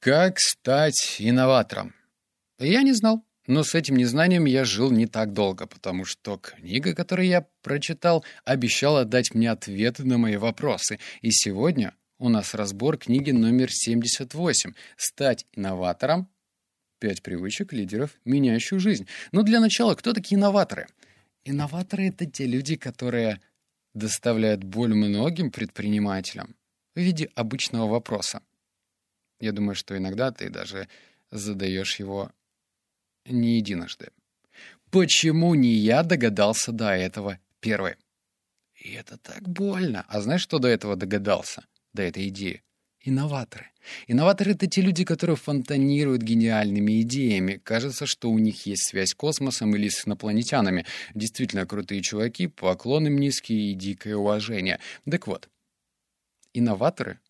Как стать инноватором? Я не знал. Но с этим незнанием я жил не так долго, потому что книга, которую я прочитал, обещала дать мне ответы на мои вопросы. И сегодня у нас разбор книги номер 78 «Стать инноватором. Пять привычек лидеров, меняющих жизнь». Но для начала, кто такие инноваторы? Инноваторы — это те люди, которые доставляют боль многим предпринимателям в виде обычного вопроса. Я думаю, что иногда ты даже задаешь его не единожды. Почему не я догадался до этого первый? И это так больно. А знаешь, что до этого догадался? До этой идеи. Инноваторы. Инноваторы — это те люди, которые фонтанируют гениальными идеями. Кажется, что у них есть связь с космосом или с инопланетянами. Действительно крутые чуваки, поклоны им низкие и дикое уважение. Так вот, инноваторы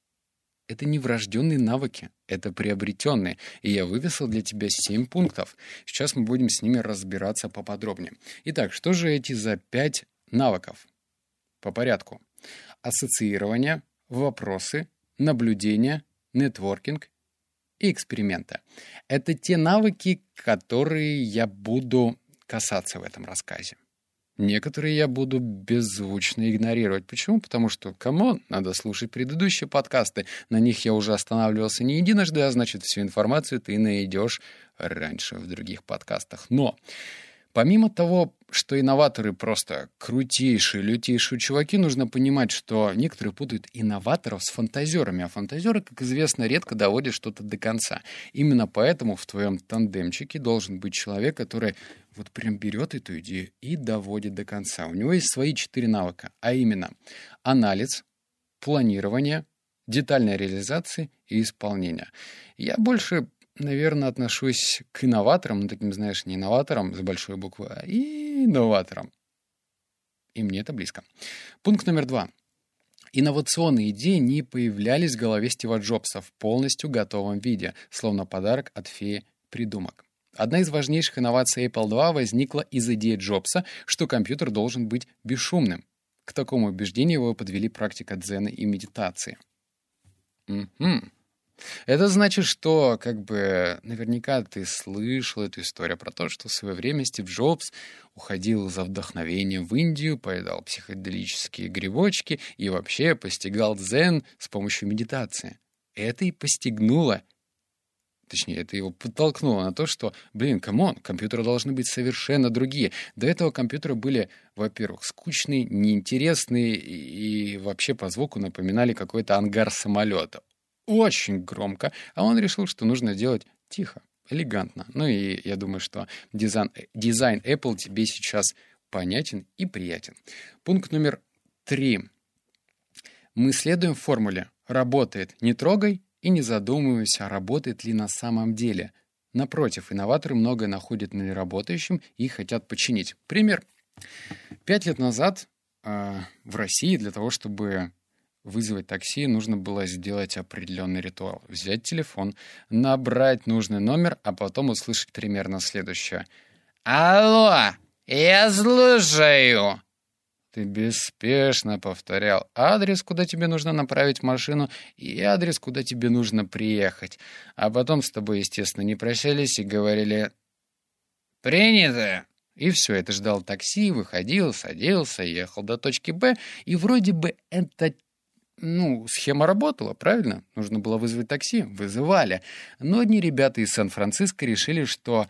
это не врожденные навыки, это приобретенные. И я выписал для тебя 7 пунктов. Сейчас мы будем с ними разбираться поподробнее. Итак, что же эти за 5 навыков? По порядку. Ассоциирование, вопросы, наблюдение, нетворкинг и эксперименты. Это те навыки, которые я буду касаться в этом рассказе. Некоторые я буду беззвучно игнорировать. Почему? Потому что, кому надо слушать предыдущие подкасты. На них я уже останавливался не единожды, а значит, всю информацию ты найдешь раньше в других подкастах. Но Помимо того, что инноваторы просто крутейшие, лютейшие чуваки, нужно понимать, что некоторые путают инноваторов с фантазерами, а фантазеры, как известно, редко доводят что-то до конца. Именно поэтому в твоем тандемчике должен быть человек, который вот прям берет эту идею и доводит до конца. У него есть свои четыре навыка, а именно анализ, планирование, детальная реализация и исполнение. Я больше наверное, отношусь к инноваторам, ну, таким, знаешь, не инноваторам с большой буквы, а инноваторам. И мне это близко. Пункт номер два. Инновационные идеи не появлялись в голове Стива Джобса в полностью готовом виде, словно подарок от феи придумок. Одна из важнейших инноваций Apple II возникла из идеи Джобса, что компьютер должен быть бесшумным. К такому убеждению его подвели практика дзена и медитации. Угу. Это значит, что как бы наверняка ты слышал эту историю про то, что в свое время Стив Джобс уходил за вдохновением в Индию, поедал психоделические грибочки и вообще постигал дзен с помощью медитации. Это и постигнуло Точнее, это его подтолкнуло на то, что, блин, come on, компьютеры должны быть совершенно другие. До этого компьютеры были, во-первых, скучные, неинтересные и вообще по звуку напоминали какой-то ангар самолета очень громко, а он решил, что нужно делать тихо, элегантно. Ну и я думаю, что дизайн, дизайн Apple тебе сейчас понятен и приятен. Пункт номер три. Мы следуем формуле «работает, не трогай» и не задумывайся, а работает ли на самом деле. Напротив, инноваторы многое находят на неработающем и хотят починить. Пример. Пять лет назад э, в России для того, чтобы вызвать такси, нужно было сделать определенный ритуал. Взять телефон, набрать нужный номер, а потом услышать примерно следующее. «Алло, я слушаю!» Ты беспешно повторял адрес, куда тебе нужно направить машину, и адрес, куда тебе нужно приехать. А потом с тобой, естественно, не прощались и говорили «Принято!» И все, это ждал такси, выходил, садился, ехал до точки «Б», и вроде бы это ну, схема работала, правильно? Нужно было вызвать такси. Вызывали. Но одни ребята из Сан-Франциско решили, что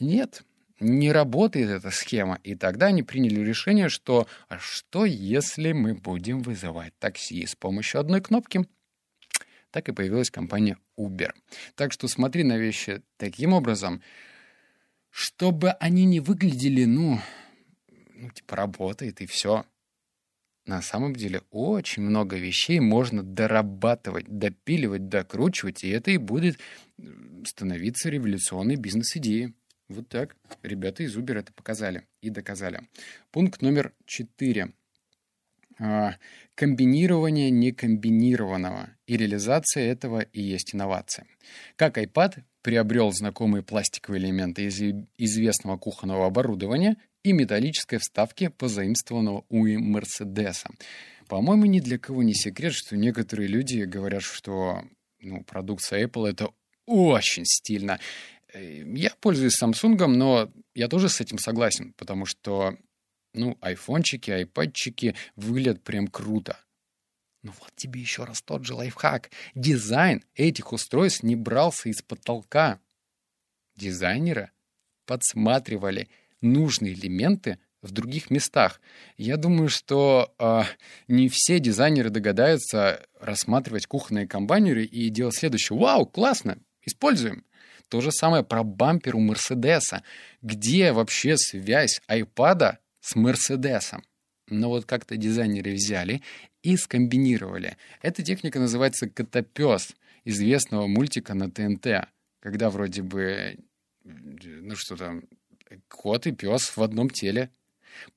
нет, не работает эта схема. И тогда они приняли решение, что а что если мы будем вызывать такси с помощью одной кнопки? Так и появилась компания Uber. Так что смотри на вещи таким образом, чтобы они не выглядели, ну, ну типа работает и все на самом деле очень много вещей можно дорабатывать, допиливать, докручивать, и это и будет становиться революционной бизнес-идеей. Вот так. Ребята из Uber это показали и доказали. Пункт номер четыре. А, комбинирование некомбинированного. И реализация этого и есть инновация. Как iPad приобрел знакомые пластиковые элементы из известного кухонного оборудования и металлической вставки, позаимствованного у Мерседеса. По-моему, ни для кого не секрет, что некоторые люди говорят, что ну, продукция Apple — это очень стильно. Э, я пользуюсь Samsung, но я тоже с этим согласен, потому что, ну, айфончики, айпадчики выглядят прям круто. Но вот тебе еще раз тот же лайфхак. Дизайн этих устройств не брался из потолка. Дизайнеры подсматривали нужные элементы в других местах. Я думаю, что э, не все дизайнеры догадаются рассматривать кухонные комбайнеры и делать следующее. Вау, классно, используем. То же самое про бампер у Мерседеса. Где вообще связь айпада с Мерседесом? Но вот как-то дизайнеры взяли и скомбинировали. Эта техника называется «Котопес» известного мультика на ТНТ, когда вроде бы, ну что там, кот и пес в одном теле.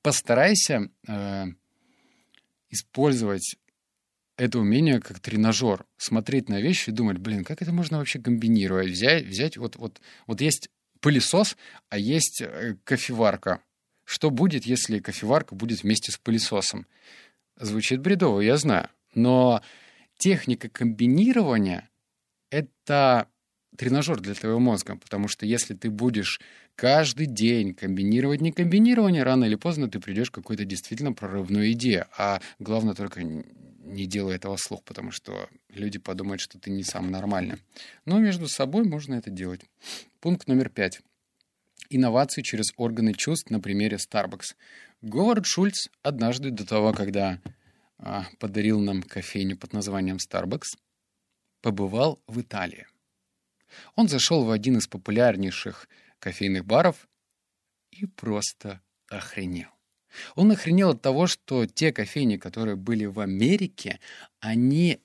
Постарайся э, использовать это умение как тренажер. Смотреть на вещи и думать, блин, как это можно вообще комбинировать? Взять, взять вот, вот, вот есть пылесос, а есть э, кофеварка. Что будет, если кофеварка будет вместе с пылесосом? Звучит бредово, я знаю. Но техника комбинирования — это тренажер для твоего мозга, потому что если ты будешь каждый день комбинировать не комбинирование, рано или поздно ты придешь к какой-то действительно прорывной идее. А главное только не делай этого слух, потому что люди подумают, что ты не сам нормальный. Но между собой можно это делать. Пункт номер пять. Инновации через органы чувств на примере Starbucks. Говард Шульц однажды до того, когда а, подарил нам кофейню под названием Starbucks, побывал в Италии. Он зашел в один из популярнейших кофейных баров и просто охренел. Он охренел от того, что те кофейни, которые были в Америке, они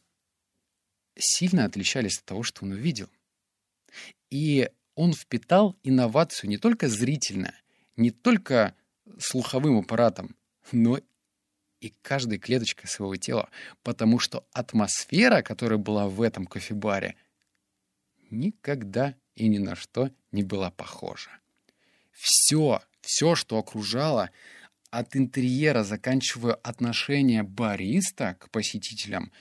сильно отличались от того, что он увидел. И он впитал инновацию не только зрительно, не только слуховым аппаратом, но и каждой клеточкой своего тела, потому что атмосфера, которая была в этом кофебаре, никогда и ни на что не была похожа. Все, все, что окружало, от интерьера, заканчивая отношение бариста к посетителям,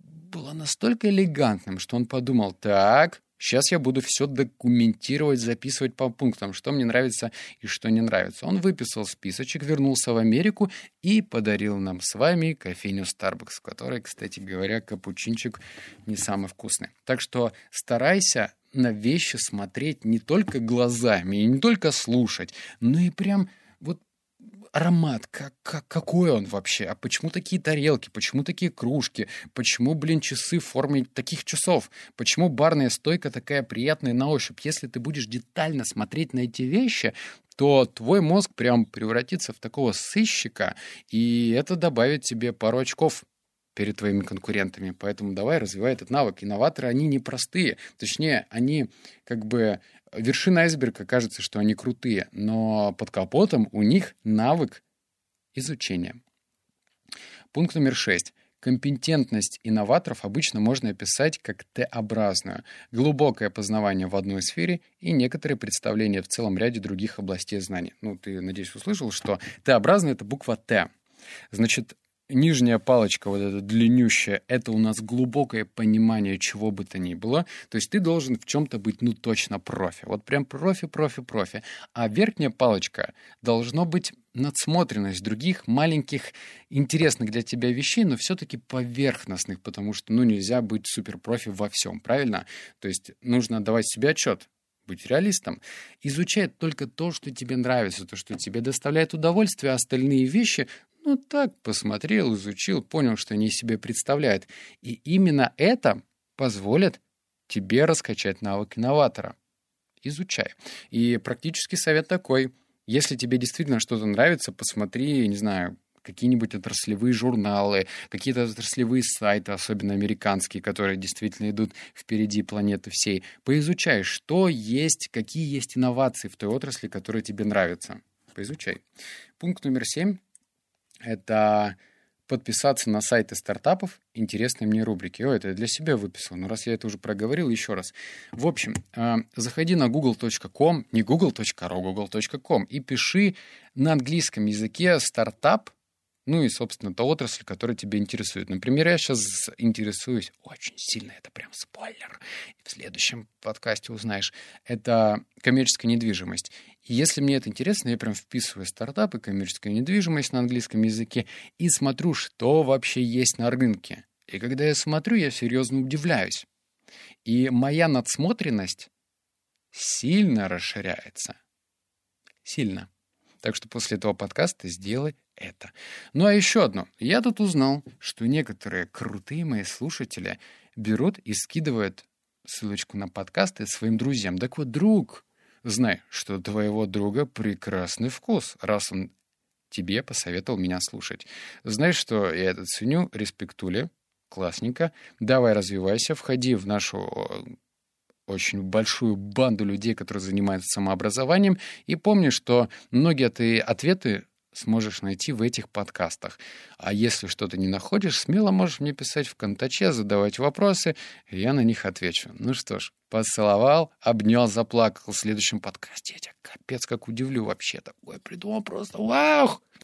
было настолько элегантным, что он подумал, так, сейчас я буду все документировать, записывать по пунктам, что мне нравится и что не нравится. Он выписал списочек, вернулся в Америку и подарил нам с вами кофейню Starbucks, в которой, кстати говоря, капучинчик не самый вкусный. Так что старайся на вещи смотреть не только глазами и не только слушать, но и прям аромат, как, как, какой он вообще, а почему такие тарелки, почему такие кружки, почему, блин, часы в форме таких часов, почему барная стойка такая приятная на ощупь. Если ты будешь детально смотреть на эти вещи, то твой мозг прям превратится в такого сыщика, и это добавит тебе пару очков перед твоими конкурентами. Поэтому давай развивай этот навык. Инноваторы, они непростые. Точнее, они как бы вершина айсберга, кажется, что они крутые, но под капотом у них навык изучения. Пункт номер шесть. Компетентность инноваторов обычно можно описать как Т-образную. Глубокое познавание в одной сфере и некоторые представления в целом ряде других областей знаний. Ну, ты, надеюсь, услышал, что Т-образная — это буква Т. Значит, нижняя палочка, вот эта длиннющая, это у нас глубокое понимание чего бы то ни было. То есть ты должен в чем-то быть, ну, точно профи. Вот прям профи, профи, профи. А верхняя палочка должно быть надсмотренность других маленьких интересных для тебя вещей, но все-таки поверхностных, потому что, ну, нельзя быть суперпрофи во всем, правильно? То есть нужно давать себе отчет, быть реалистом, изучай только то, что тебе нравится, то, что тебе доставляет удовольствие, а остальные вещи, ну так, посмотрел, изучил, понял, что они себе представляют. И именно это позволит тебе раскачать навык инноватора. Изучай. И практический совет такой. Если тебе действительно что-то нравится, посмотри, не знаю, какие-нибудь отраслевые журналы, какие-то отраслевые сайты, особенно американские, которые действительно идут впереди планеты всей. Поизучай, что есть, какие есть инновации в той отрасли, которая тебе нравится. Поизучай. Пункт номер семь это подписаться на сайты стартапов интересные мне рубрики. О, это я для себя выписал, но раз я это уже проговорил, еще раз. В общем, э, заходи на google.com, не google.ru, google.com, и пиши на английском языке стартап Ну и, собственно, та отрасль, которая тебя интересует. Например, я сейчас интересуюсь очень сильно, это прям спойлер. В следующем подкасте узнаешь. Это коммерческая недвижимость. И если мне это интересно, я прям вписываю стартапы, коммерческая недвижимость на английском языке и смотрю, что вообще есть на рынке. И когда я смотрю, я серьезно удивляюсь. И моя надсмотренность сильно расширяется. Сильно. Так что после этого подкаста сделай это. Ну а еще одно. Я тут узнал, что некоторые крутые мои слушатели берут и скидывают ссылочку на подкасты своим друзьям. Так вот, друг, знай, что твоего друга прекрасный вкус, раз он тебе посоветовал меня слушать. Знаешь, что я это ценю, респектули, классненько. Давай развивайся, входи в нашу очень большую банду людей, которые занимаются самообразованием, и помни, что многие ты ответы сможешь найти в этих подкастах. А если что-то не находишь, смело можешь мне писать в контаче, задавать вопросы, и я на них отвечу. Ну что ж, поцеловал, обнял, заплакал. В следующем подкасте я тебя капец как удивлю вообще. Такое придумал просто. Вау!